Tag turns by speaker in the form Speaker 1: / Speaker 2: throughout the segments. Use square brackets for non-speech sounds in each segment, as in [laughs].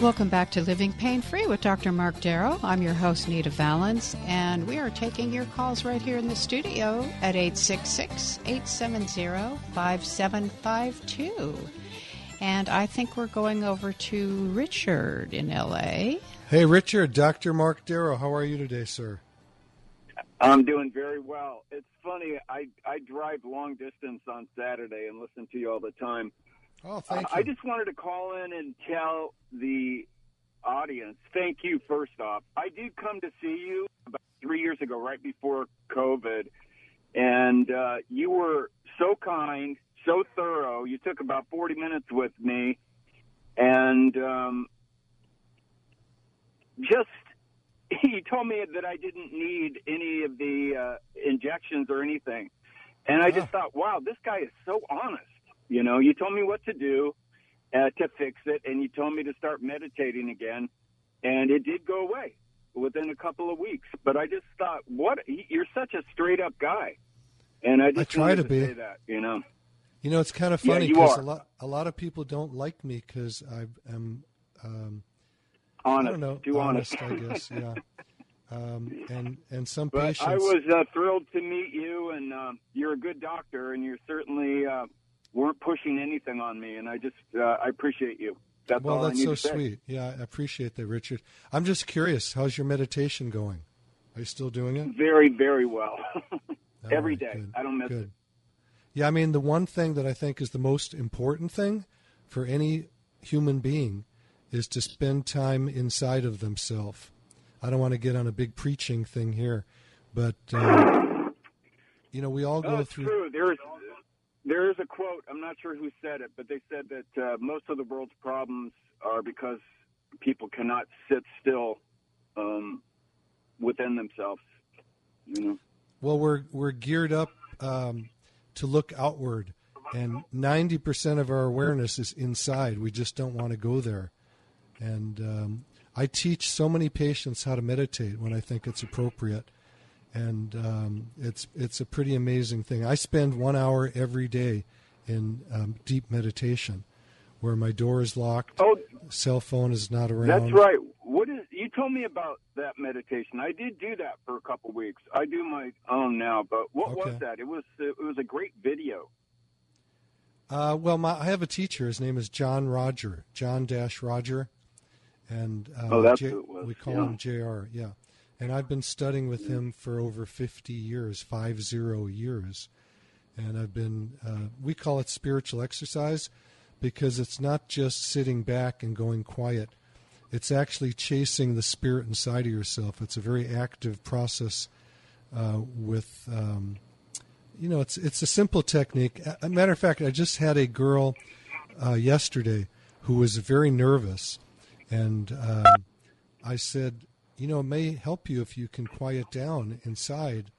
Speaker 1: Welcome back to Living Pain Free with Dr. Mark Darrow. I'm your host, Nita Valens, and we are taking your calls right here in the studio at 866 870 5752. And I think we're going over to Richard in LA.
Speaker 2: Hey, Richard, Dr. Mark Darrow, how are you today, sir?
Speaker 3: I'm doing very well. It's funny, I, I drive long distance on Saturday and listen to you all the time.
Speaker 2: Oh, thank
Speaker 3: Uh,
Speaker 2: you.
Speaker 3: I just wanted to call in and tell the audience, thank you first off. I did come to see you about three years ago, right before COVID, and uh, you were so kind, so thorough. You took about 40 minutes with me, and um, just [laughs] he told me that I didn't need any of the uh, injections or anything. And I just thought, wow, this guy is so honest. You know, you told me what to do uh, to fix it, and you told me to start meditating again, and it did go away within a couple of weeks. But I just thought, what? You're such a straight up guy, and I just
Speaker 2: try
Speaker 3: wanted
Speaker 2: to be.
Speaker 3: say that. You know,
Speaker 2: You know, it's kind of funny because
Speaker 3: are.
Speaker 2: a lot a lot of people don't like me because I am um,
Speaker 3: honest,
Speaker 2: I don't know,
Speaker 3: too honest.
Speaker 2: I guess. [laughs] Yeah. Um, and and some
Speaker 3: But
Speaker 2: patients.
Speaker 3: I was uh, thrilled to meet you, and uh, you're a good doctor, and you're certainly uh, weren't pushing anything on me, and I just uh, I appreciate you. That's
Speaker 2: well, that's so sweet. Yeah, I appreciate that, Richard. I'm just curious. How's your meditation going? Are you still doing it?
Speaker 3: Very, very well. [laughs] Every
Speaker 2: right,
Speaker 3: day,
Speaker 2: good,
Speaker 3: I don't miss
Speaker 2: good.
Speaker 3: it.
Speaker 2: Yeah, I mean, the one thing that I think is the most important thing for any human being is to spend time inside of themselves. I don't want to get on a big preaching thing here, but uh, you know, we all go
Speaker 3: Oh,
Speaker 2: through.
Speaker 3: true. There's there is a quote. I'm not sure who said it, but they said that uh, most of the world's problems are because people cannot sit still um, within themselves. You know.
Speaker 2: Well, we're we're geared up um, to look outward, and ninety percent of our awareness is inside. We just don't want to go there. And um, I teach so many patients how to meditate when I think it's appropriate, and um, it's it's a pretty amazing thing. I spend one hour every day in um, deep meditation, where my door is locked,
Speaker 3: Oh,
Speaker 2: cell phone is not around.
Speaker 3: that's right. What is you told me about that meditation? I did do that for a couple weeks. I do my own now, but what was that? It was it was a great video.
Speaker 2: Uh, well, my, I have a teacher. His name is John Roger, John Dash Roger, and uh,
Speaker 3: Oh, that's
Speaker 2: J-
Speaker 3: who it was,
Speaker 2: we call
Speaker 3: yeah.
Speaker 2: him Jr. Yeah, and I've been studying with him for over fifty years, five zero years, and I've been. Uh, we call it spiritual exercise because it's not just sitting back and going quiet. It's actually chasing the spirit inside of yourself. It's a very active process uh, with. Um, you know, it's it's a simple technique. A matter of fact, I just had a girl uh, yesterday who was very nervous, and um, I said, you know, it may help you if you can quiet down inside.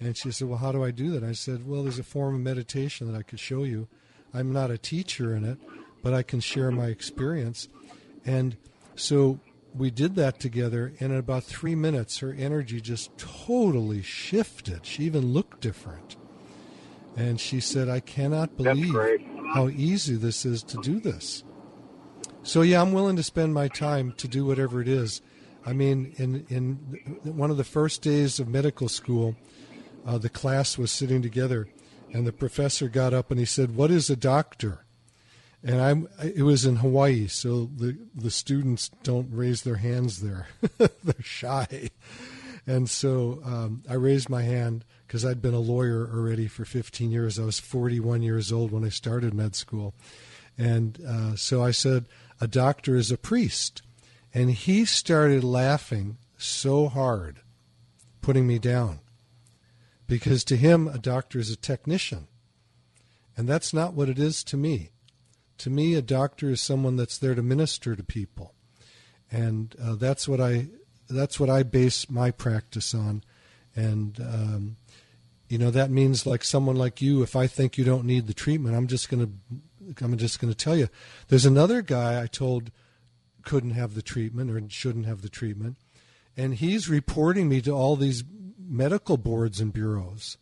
Speaker 2: And she said, well, how do I do that? I said, well, there's a form of meditation that I could show you. I'm not a teacher in it, but I can share my experience. And so we did that together, and in about three minutes, her energy just totally shifted. She even looked different. And she said, I cannot believe how easy this is to do this. So, yeah, I'm willing to spend my time to do whatever it is. I mean, in, in one of the first days of medical school, uh, the class was sitting together, and the professor got up and he said, What is a doctor? and I'm. It was in Hawaii, so the the students don't raise their hands there; [laughs] they're shy. And so um, I raised my hand because I'd been a lawyer already for 15 years. I was 41 years old when I started med school, and uh, so I said, "A doctor is a priest," and he started laughing so hard, putting me down, because to him a doctor is a technician, and that's not what it is to me. To me, a doctor is someone that's there to minister to people, and uh, that's what I that's what I base my practice on, and um, you know that means like someone like you. If I think you don't need the treatment, I'm just gonna I'm just gonna tell you. There's another guy I told couldn't have the treatment or shouldn't have the treatment, and he's reporting me to all these medical boards and bureaus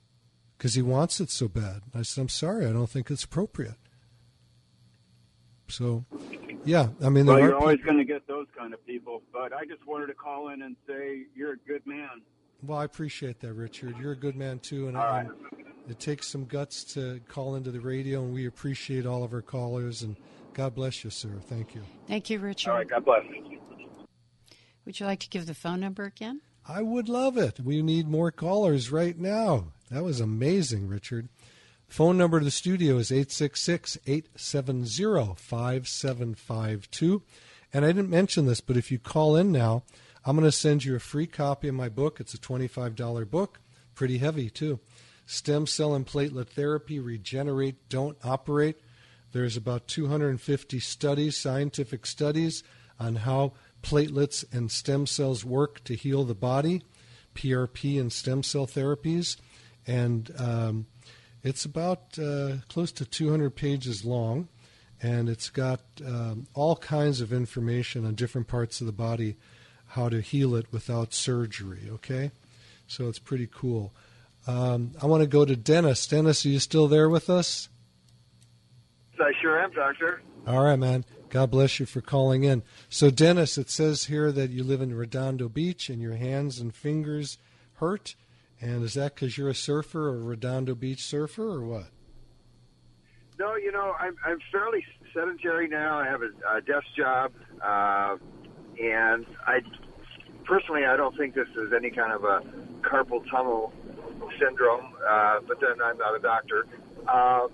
Speaker 2: because he wants it so bad. I said, I'm sorry, I don't think it's appropriate. So, yeah, I mean,
Speaker 3: well, you're always going to get those kind of people, but I just wanted to call in and say you're a good man.
Speaker 2: Well, I appreciate that, Richard. You're a good man too, and, it takes some guts to call into the radio, and we appreciate all of our callers. And God bless you, sir. Thank you.
Speaker 1: Thank you, Richard.
Speaker 3: All right, God bless.
Speaker 1: Would you like to give the phone number again?
Speaker 2: I would love it. We need more callers right now. That was amazing, Richard. Phone number to the studio is 866 870 5752. And I didn't mention this, but if you call in now, I'm going to send you a free copy of my book. It's a $25 book, pretty heavy too. Stem cell and platelet therapy, regenerate, don't operate. There's about 250 studies, scientific studies, on how platelets and stem cells work to heal the body, PRP and stem cell therapies. And um, it's about uh, close to 200 pages long, and it's got um, all kinds of information on different parts of the body, how to heal it without surgery. Okay, so it's pretty cool. Um, I want to go to Dennis. Dennis, are you still there with us?
Speaker 4: I sure am, Doctor.
Speaker 2: All right, man. God bless you for calling in. So, Dennis, it says here that you live in Redondo Beach and your hands and fingers hurt. And is that because you're a surfer, a Redondo Beach surfer, or what?
Speaker 4: No, you know, I'm I'm fairly sedentary now. I have a, a desk job, uh, and I personally I don't think this is any kind of a carpal tunnel syndrome. Uh, but then I'm not a doctor. Uh,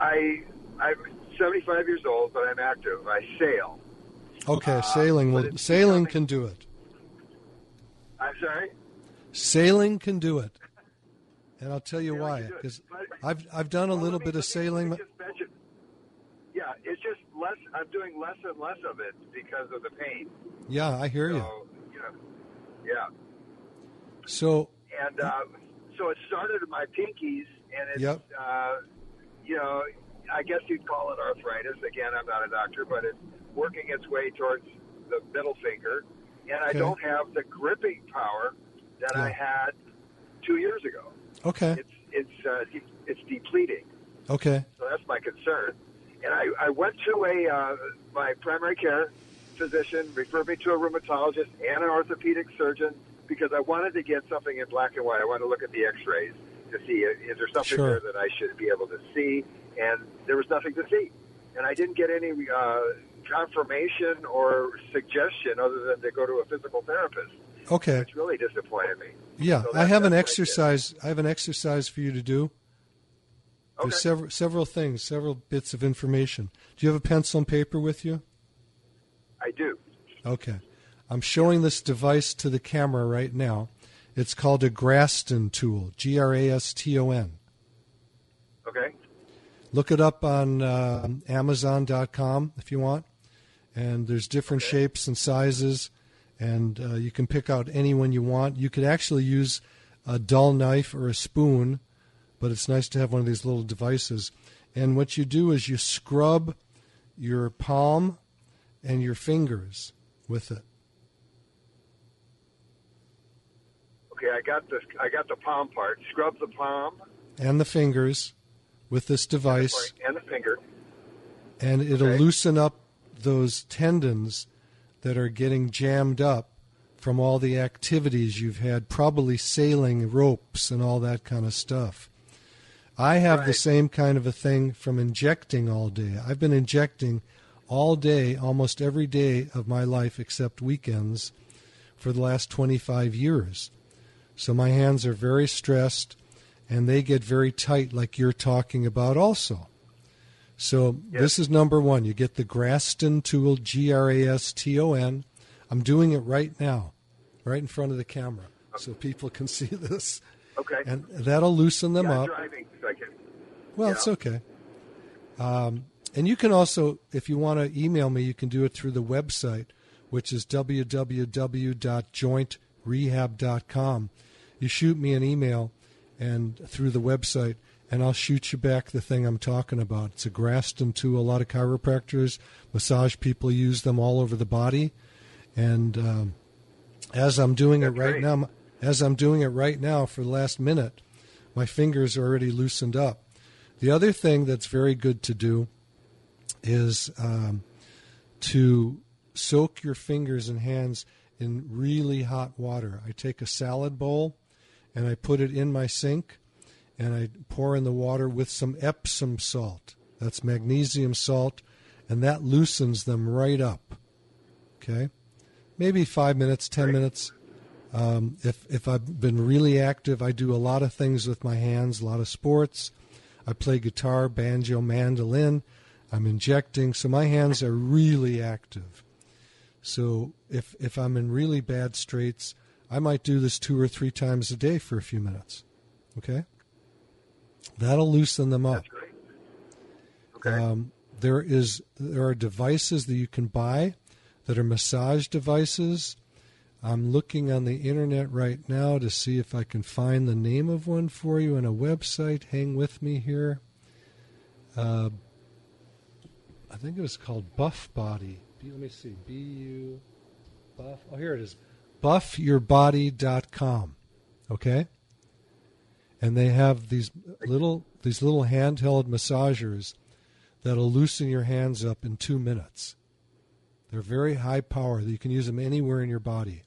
Speaker 4: I I'm 75 years old, but I'm active. I sail.
Speaker 2: Okay, sailing will sailing can do it.
Speaker 4: I'm sorry.
Speaker 2: Sailing can do it, and I'll tell you why. Because I've I've done a
Speaker 4: Well,
Speaker 2: little
Speaker 4: me-
Speaker 2: bit of
Speaker 4: me
Speaker 2: sailing.
Speaker 4: yeah, it's just less. I'm doing less and less of it because of the pain.
Speaker 2: Yeah, I hear you.
Speaker 4: So, you know, yeah.
Speaker 2: So
Speaker 4: and uh, so it started at my pinkies, and it's
Speaker 2: Yep.
Speaker 4: uh, you know, I guess you'd call it arthritis. Again, I'm not a doctor, but it's working its way towards the middle finger, and I don't have the gripping power that I had two years ago.
Speaker 2: okay,
Speaker 4: It's it's uh, de- it's depleting.
Speaker 2: okay,
Speaker 4: So that's my concern. And I, I went to a uh, my primary care physician, referred me to a rheumatologist and an orthopedic surgeon because I wanted to get something in black and white. I wanted to look at the X-rays to see is there something
Speaker 2: Sure.
Speaker 4: there that I should be able to see, and there was nothing to see. And I didn't get any uh, confirmation or suggestion other than to go to a physical therapist,
Speaker 2: okay.
Speaker 4: which really disappointed me.
Speaker 2: Yeah,
Speaker 4: So
Speaker 2: I have an exercise. I have an exercise for you to do. There's
Speaker 4: Okay.
Speaker 2: several several things, several bits of information. Do you have a pencil and paper with you?
Speaker 4: I do.
Speaker 2: Okay. I'm showing this device to the camera right now. It's called a Graston tool, G R A S T O N.
Speaker 4: Okay.
Speaker 2: Look it up on uh, Amazon.com if you want. And there's different shapes and sizes, and uh, you can pick out any one you want. You could actually use a dull knife or a spoon, but it's nice to have one of these little devices. And what you do is you scrub your palm and your fingers with it.
Speaker 4: Okay, I got this. I got the palm part. Scrub the palm
Speaker 2: and the fingers with this device,
Speaker 4: and the finger.
Speaker 2: and it'll
Speaker 4: Okay.
Speaker 2: loosen up those tendons that are getting jammed up from all the activities you've had, probably sailing ropes and all that kind of stuff. I have
Speaker 4: Right.
Speaker 2: the same kind of a thing from injecting all day. I've been injecting all day, almost every day of my life except weekends for the last 25 years. So my hands are very stressed and they get very tight, like you're talking about also. So this is number one. You get the Graston tool, G R A S T O N. I'm doing it right now, right in front of the camera, so people can [laughs] see this.
Speaker 4: Okay.
Speaker 2: And that'll loosen them
Speaker 4: yeah,
Speaker 2: up.
Speaker 4: driving. So can,
Speaker 2: Well,
Speaker 4: Yeah.
Speaker 2: it's okay. Um, and you can also, if you want to email me, you can do it through the website, which is www.jointrehab.com. You shoot me an email and through the website, and I'll shoot you back the thing I'm talking about. It's a Graston tool. A lot of chiropractors, massage people use them all over the body. And um, as I'm doing it right
Speaker 4: great.
Speaker 2: now, as I'm doing it right now for the last minute, my fingers are already loosened up. The other thing that's very good to do is um, to soak your fingers and hands in really hot water. I take a salad bowl and I put it in my sink and I pour in the water with some Epsom salt. That's magnesium salt, and that loosens them right up. Okay? Maybe five minutes, ten minutes. Um, if if I've been really active, I do a lot of things with my hands, a lot of sports. I play guitar, banjo, mandolin. I'm injecting, so my hands are really active. So if if I'm in really bad straits, I might do this two or three times a day for a few minutes. Okay, that'll loosen them up.
Speaker 4: Okay.
Speaker 2: Um, there is there are devices that you can buy that are massage devices. I'm looking on the internet right now to see if I can find the name of one for you on a website. Hang with me here. Uh, I think it was called Buff Body. B- let me see. B U Buff. Oh, here it is. BuffYourBody.com. Okay. And they have these little these little handheld massagers that'll loosen your hands up in two minutes. They're very high power. You can use them anywhere in your body.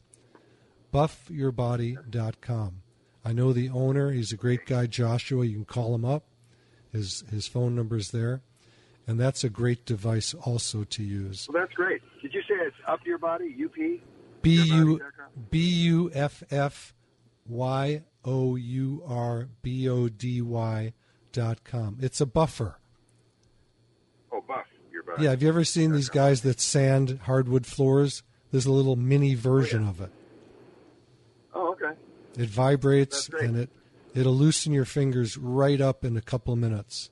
Speaker 2: BuffYourBody.com. I know the owner. He's a great guy, Joshua. You can call him up. His his phone number is there, and that's a great device also to use.
Speaker 4: well, that's great. Did you say it's up your body? UP.
Speaker 2: B U? B U F F Y O U R B O D Y dot com. It's a buffer.
Speaker 4: Oh, buff your body.
Speaker 2: Yeah, have you ever seen these guys that sand hardwood floors? There's a little mini version of it.
Speaker 4: Oh, okay.
Speaker 2: It vibrates and it it'll loosen your fingers right up in a couple of minutes.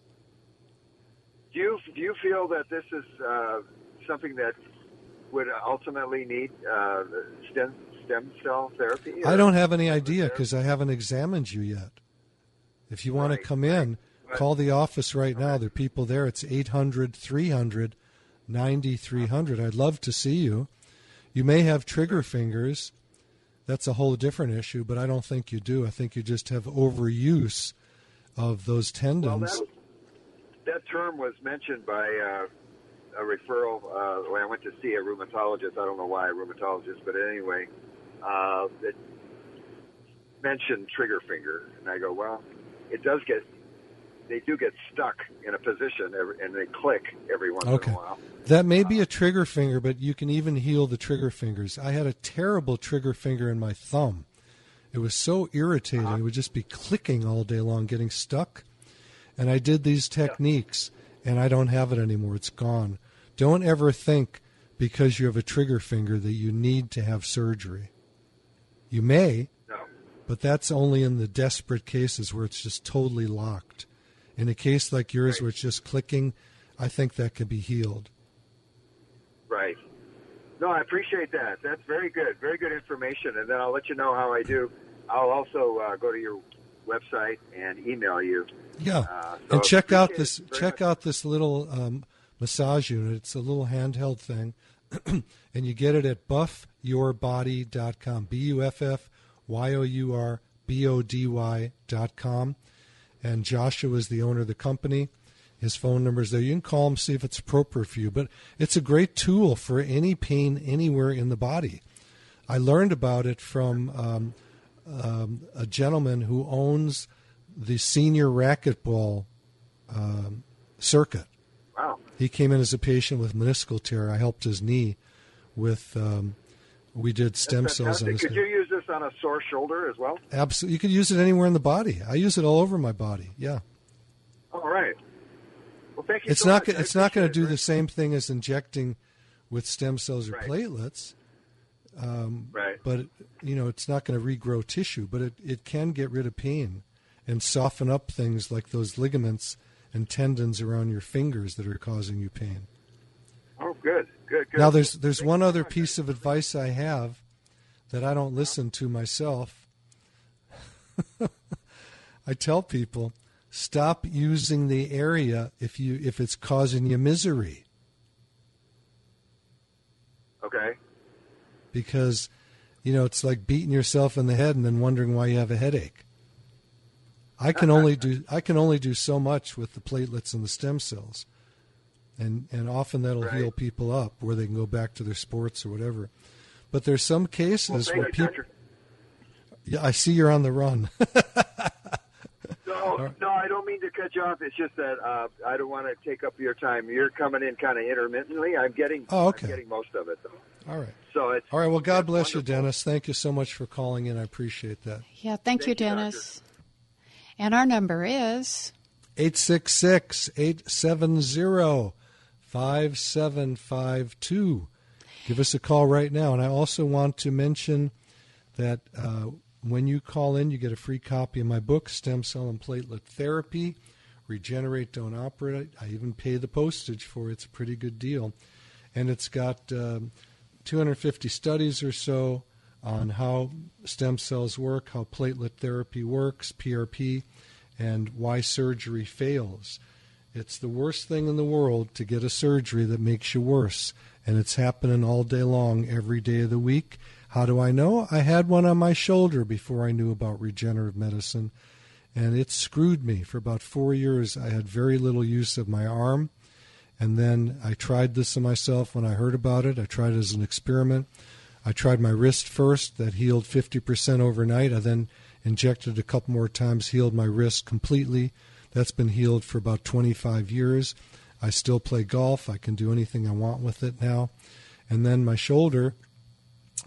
Speaker 4: Do you do you feel that this is uh, something that would ultimately need uh, stem stem cell therapy?
Speaker 2: I don't have any idea because I haven't examined you yet. If you want
Speaker 4: Right,
Speaker 2: to come in,
Speaker 4: right.
Speaker 2: call the office right now. There are people there. It's 800 300 9300. I'd love to see you. You may have trigger fingers. That's a whole different issue, but I don't think you do. I think you just have overuse of those
Speaker 4: Well,
Speaker 2: tendons.
Speaker 4: that, that term was mentioned by uh, a referral uh, when I went to see a rheumatologist. I don't know why a rheumatologist, but anyway, uh, that mentioned trigger finger, and I go, well, it does get. They do get stuck in a position, every, and they click every once
Speaker 2: Okay.
Speaker 4: in a while.
Speaker 2: That may be a trigger finger, but you can even heal the trigger fingers. I had a terrible trigger finger in my thumb. It was so irritating. It would just be clicking all day long, getting stuck. And I did these techniques, and I don't have it anymore. It's gone. Don't ever think because you have a trigger finger that you need to have surgery. You may,
Speaker 4: No.
Speaker 2: but that's only in the desperate cases where it's just totally locked. In a case like yours where it's just clicking, I think that could be healed.
Speaker 4: Right. No, I appreciate that. That's very good. Very good information. And then I'll let you know how I do. I'll also uh, go to your website and email you.
Speaker 2: Yeah,
Speaker 4: Uh, so
Speaker 2: and check out this check
Speaker 4: much.
Speaker 2: out this little um, massage unit. It's a little handheld thing, [clears throat] and you get it at buffyourbody.com. B u f f y o u r b o d y dot com. And Joshua is the owner of the company. His phone number is there. You can call him see if it's appropriate for you. But it's a great tool for any pain anywhere in the body. I learned about it from um, um, a gentleman who owns the senior racquetball um, circuit.
Speaker 4: Wow.
Speaker 2: He came in as a patient with meniscal tear. I helped his knee with. Um, we did stem cells on his
Speaker 4: Could
Speaker 2: knee.
Speaker 4: you use this on a sore shoulder as well?
Speaker 2: Absolutely, you could use it anywhere in the body. I use it all over my body. Yeah,
Speaker 4: All right. Well, thank you.
Speaker 2: it's
Speaker 4: so
Speaker 2: not.
Speaker 4: much.
Speaker 2: It's not going to do
Speaker 4: it.
Speaker 2: the same thing as injecting with stem cells or
Speaker 4: Right.
Speaker 2: platelets. Um,
Speaker 4: Right.
Speaker 2: But you know, it's not going to regrow tissue. But it, it can get rid of pain and soften up things like those ligaments and tendons around your fingers that are causing you pain.
Speaker 4: Oh, good, good, good.
Speaker 2: Now there's there's one other piece of advice I have that I don't listen to myself. [laughs] I tell people stop using the area if you if it's causing you misery
Speaker 4: Okay.
Speaker 2: because you know it's like beating yourself in the head and then wondering why you have a headache. I can only do I can only do so much with the platelets and the stem cells. And and often that'll
Speaker 4: Right.
Speaker 2: heal people up where they can go back to their sports or whatever. But there's some cases
Speaker 4: thank
Speaker 2: where people
Speaker 4: Doctor.
Speaker 2: Yeah, I see you're on the run. [laughs]
Speaker 4: No, no, I don't mean to cut you off. It's just that uh, I don't want to take up your time. You're coming in kind of intermittently. I'm getting.
Speaker 2: Oh, okay.
Speaker 4: I'm getting most of it though.
Speaker 2: All right.
Speaker 4: So it's
Speaker 2: All right, well God
Speaker 4: it's
Speaker 2: bless you. Dennis. Thank you so much for calling in. I appreciate that.
Speaker 1: Yeah, thank, you,
Speaker 4: Thank you, Doctor.
Speaker 1: And our number is
Speaker 2: 866 870 5752. Give us a call right now. And I also want to mention that uh, when you call in, you get a free copy of my book, Stem Cell and Platelet Therapy Regenerate, Don't Operate. I even pay the postage for it. It's a pretty good deal. And it's got um, 250 studies or so on how stem cells work, how platelet therapy works, PRP, and why surgery fails. It's the worst thing in the world to get a surgery that makes you worse, and it's happening all day long, every day of the week. How do I know? I had one on my shoulder before I knew about regenerative medicine, and it screwed me for about four years. I had very little use of my arm, and then I tried this on myself when I heard about it. I tried it as an experiment. I tried my wrist first, that healed 50% overnight. I then injected a couple more times, healed my wrist completely. That's been healed for about 25 years. I still play golf. I can do anything I want with it now. And then my shoulder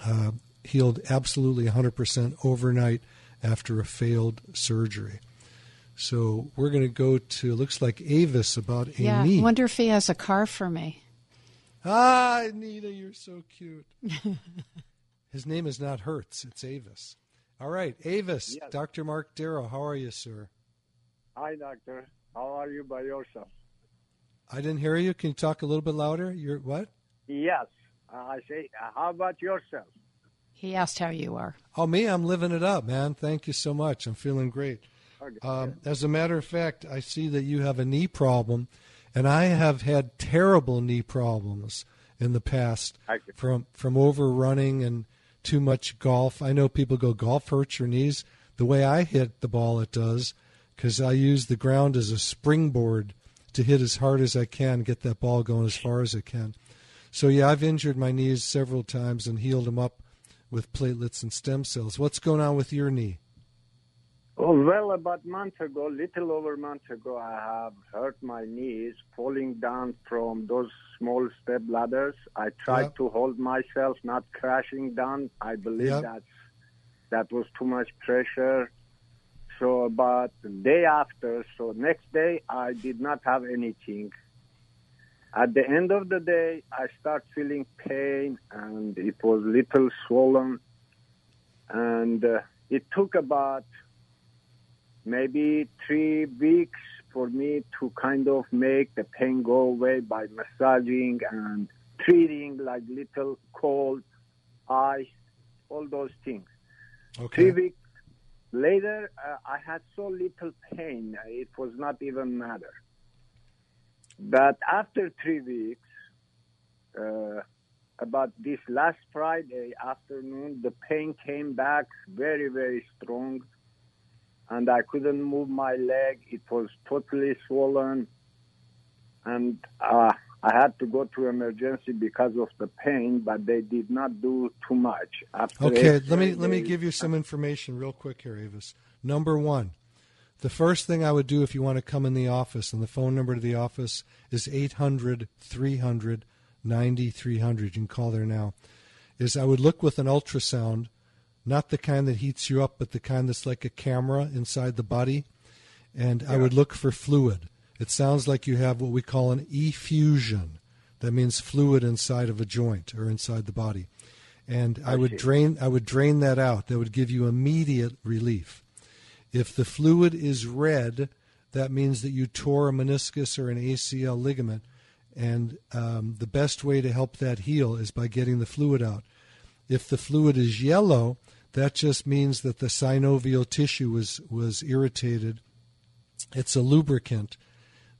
Speaker 2: uh, healed absolutely 100% overnight after a failed surgery. So we're going to go to, looks like Avis about a
Speaker 1: yeah.
Speaker 2: knee.
Speaker 1: Wonder if he has a car for me.
Speaker 2: Ah, Anita, you're so cute. [laughs] His name is not Hertz, it's Avis. All right, Avis,
Speaker 5: Yes.
Speaker 2: Dr. Mark Darrow, how are you, sir?
Speaker 5: Hi, doctor. How are you by yourself?
Speaker 2: I didn't hear you. Can you talk a little bit louder? You're what?
Speaker 5: Yes. Uh, I say, uh, how about yourself?
Speaker 1: He asked how you are.
Speaker 2: Oh, me, I'm living it up, man. Thank you so much. I'm feeling great.
Speaker 5: Okay.
Speaker 2: Um, as a matter of fact, I see that you have a knee problem, and I have had terrible knee problems in the past from from overrunning and too much golf. I know people go golf hurts your knees. The way I hit the ball, it does, because I use the ground as a springboard to hit as hard as I can, get that ball going as far as I can. So yeah, I've injured my knees several times and healed them up with platelets and stem cells. What's going on with your knee?
Speaker 5: Oh, well, about a month ago, little over a month ago, I have hurt my knees falling down from those small step ladders. I tried
Speaker 2: Yep.
Speaker 5: to hold myself, not crashing down. I believe
Speaker 2: Yep.
Speaker 5: that that was too much pressure. So about the day after, so next day, I did not have anything. At the end of the day, I start feeling pain, and it was little swollen, and uh, it took about maybe three weeks for me to kind of make the pain go away by massaging and treating like little cold ice, all those things. Okay. Three weeks later, uh, I had so little pain, it was not even matter. But after three weeks, uh, about this last Friday afternoon, the pain came back very, very strong, and I couldn't move my leg. It was totally swollen, and uh, I had to go to emergency because of the pain. But they did not do too much. After
Speaker 2: Okay, let me
Speaker 5: X-ray,
Speaker 2: let me give you some information real quick here, Avis. Number one, The first thing I would do if you want to come in the office, and the phone number to the office is 800 300 9300. You can call there now. Is I would look with an ultrasound, not the kind that heats you up, but the kind that's like a camera inside the body. And I would look for fluid. It sounds like you have what we call an effusion. That means fluid inside of a joint or inside the body. And I,
Speaker 5: I
Speaker 2: would
Speaker 5: see.
Speaker 2: drain I would drain that out. That would give you immediate relief. If the fluid is red, that means that you tore a meniscus or an ACL ligament. And um, the best way to help that heal is by getting the fluid out. If the fluid is yellow, that just means that the synovial tissue was, was irritated. It's a lubricant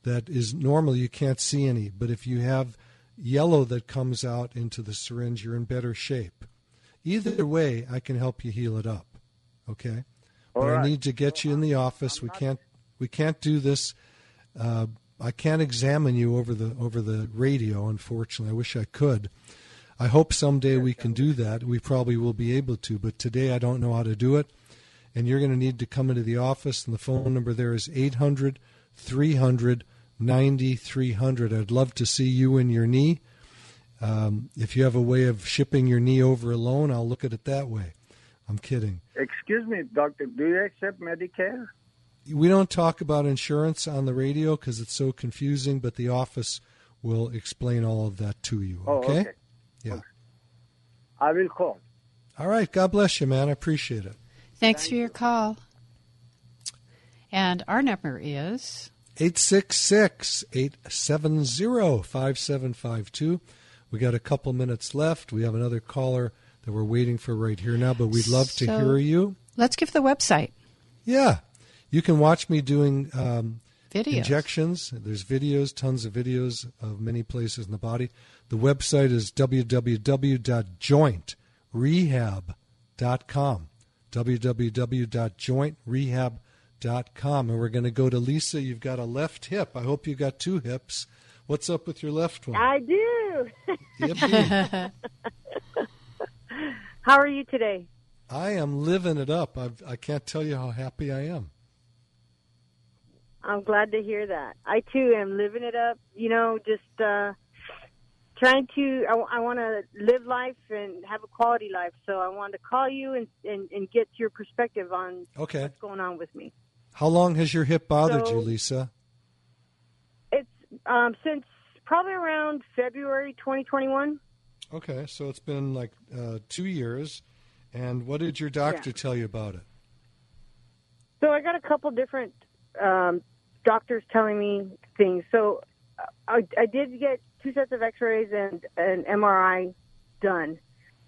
Speaker 2: that is normal, you can't see any, but if you have yellow that comes out into the syringe, you're in better shape. Either way, I can help you heal it up. Okay?
Speaker 5: All
Speaker 2: but I need to get you in the office. We can't we can't do this. Uh, I can't examine you over the over the radio. Unfortunately, I wish I could. I hope someday we can do that. We probably will be able to, but today I don't know how to do it. And you're going to need to come into the office, and the phone number there is 800 300 9300. I'd love to see you and your knee. Um, if you have a way of shipping your knee over alone, I'll look at it that way. I'm kidding.
Speaker 5: Excuse me, doctor. Do you accept Medicare?
Speaker 2: We don't talk about insurance on the radio because it's so confusing, but the office will explain all of that to you.
Speaker 5: Oh,
Speaker 2: Okay?
Speaker 5: Okay.
Speaker 2: Yeah.
Speaker 5: I will call.
Speaker 2: All right. God bless you, man. I appreciate it.
Speaker 1: Thanks for your call. And our number is
Speaker 2: 866 870 5752. We got a couple minutes left. We have another caller that we're waiting for right here now, but we'd love to
Speaker 1: So-
Speaker 2: hear you.
Speaker 1: let's give the website
Speaker 2: Yeah. You can watch me doing um,
Speaker 1: videos.
Speaker 2: injections. There's videos, tons of videos of many places in the body. The website is www.jointrehab.com. www.jointrehab.com. And we're going to go to Lisa. You've got a left hip. I hope you got two hips. What's up with your left one?
Speaker 6: I do. [laughs]
Speaker 2: Yippee.
Speaker 6: How are you today?
Speaker 2: I am living it up. I've, I can't tell you how happy I am.
Speaker 6: I'm glad to hear that. I too am living it up. You know, just uh, trying to. I, want to live life and have a quality life. So I wanted to call you and, and, and get your perspective on
Speaker 2: Okay.
Speaker 6: what's going on with me.
Speaker 2: How long has your hip bothered
Speaker 6: So-
Speaker 2: you, Lisa?
Speaker 6: It's um, since probably around February 2021.
Speaker 2: Okay, so it's been like uh, two years. And what did your doctor tell you about it?
Speaker 6: So I got a couple different um, doctors telling me things. So uh, I, I did get two sets of X-rays and an MRI done,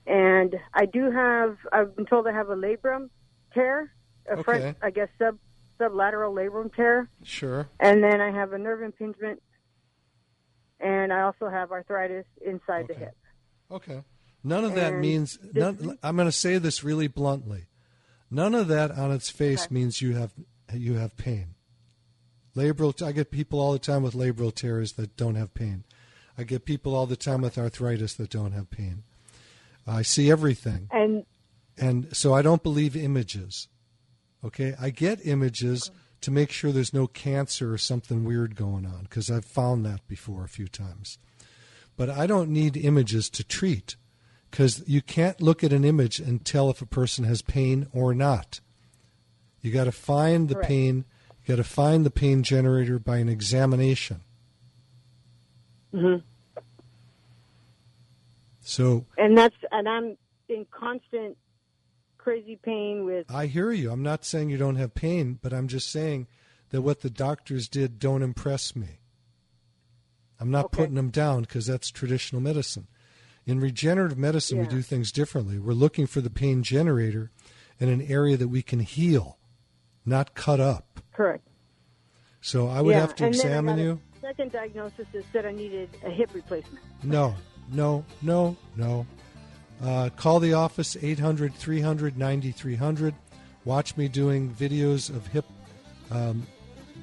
Speaker 6: and I do have. I've been told I have a labrum tear, a
Speaker 2: Okay.
Speaker 6: front, I guess sub sublateral labrum tear,
Speaker 2: Sure.
Speaker 6: and then I have a nerve impingement, and I also have arthritis inside the hip.
Speaker 2: Okay. None of that means. None, I'm going to say this really bluntly. None of that on its face means you have you have pain. Labral. I get people all the time with labral tears that don't have pain. I get people all the time with arthritis that don't have pain. I see everything.
Speaker 6: And
Speaker 2: And so I don't believe images. Okay? I get images to make sure there's no cancer or something weird going on because I've found that before a few times. But I don't need images to treat because you can't look at an image and tell if a person has pain or not. You got to find the
Speaker 6: Correct.
Speaker 2: pain. You got to find the pain generator by an examination.
Speaker 6: hmm
Speaker 2: So
Speaker 6: and that's and I'm in constant crazy pain with
Speaker 2: I hear you. I'm not saying you don't have pain, but I'm just saying that what the doctors did don't impress me. I'm not
Speaker 6: Okay.
Speaker 2: putting them down because that's traditional medicine. In regenerative medicine, we do things differently. We're looking for the pain generator in an area that we can heal, not cut up.
Speaker 6: Correct.
Speaker 2: So I would
Speaker 6: Yeah,
Speaker 2: have to
Speaker 6: and
Speaker 2: examine you.
Speaker 6: Second diagnosis is that I needed a hip replacement.
Speaker 2: No, no, no, no. Uh, call the office 800 300 9300. Watch me doing videos of hip um,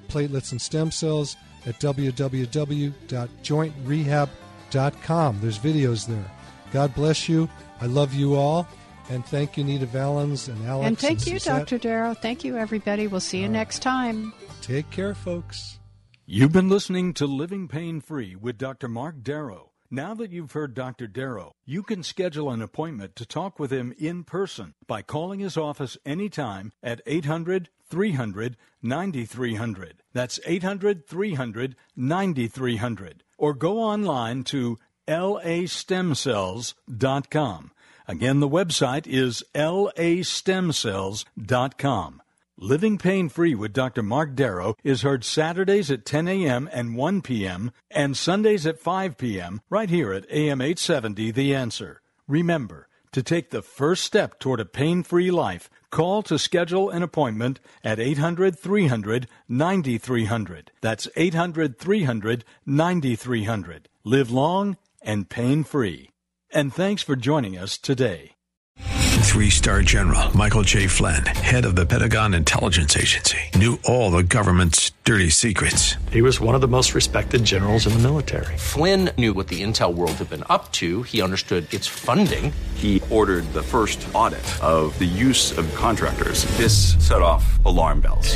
Speaker 2: platelets and stem cells at www.jointrehab.com. There's videos there. God bless you. I love you all. And thank you, Nita Valens and Alex.
Speaker 1: And thank you,
Speaker 2: Suzette.
Speaker 1: Dr. Darrow. Thank you, everybody. We'll see you next time.
Speaker 2: Take care, folks.
Speaker 7: You've been listening to Living Pain Free with Dr. Mark Darrow. Now that you've heard Dr. Darrow, you can schedule an appointment to talk with him in person by calling his office anytime at 800 300 9300. That's 800 300 9300. Or go online to lastemcells.com. Again, the website is lastemcells.com. Living Pain Free with Dr. Mark Darrow is heard Saturdays at 10 a.m. and 1 p.m. and Sundays at 5 p.m. right here at AM 870 The Answer. Remember, to take the first step toward a pain free life, call to schedule an appointment at 800 300 9300. That's 800 300 9300. Live long and pain free. And thanks for joining us today.
Speaker 8: Three star general Michael J. Flynn, head of the Pentagon Intelligence Agency, knew all the government's dirty secrets.
Speaker 9: He was one of the most respected generals in the military.
Speaker 10: Flynn knew what the intel world had been up to. He understood its funding.
Speaker 11: He ordered the first audit of the use of contractors. This set off alarm bells.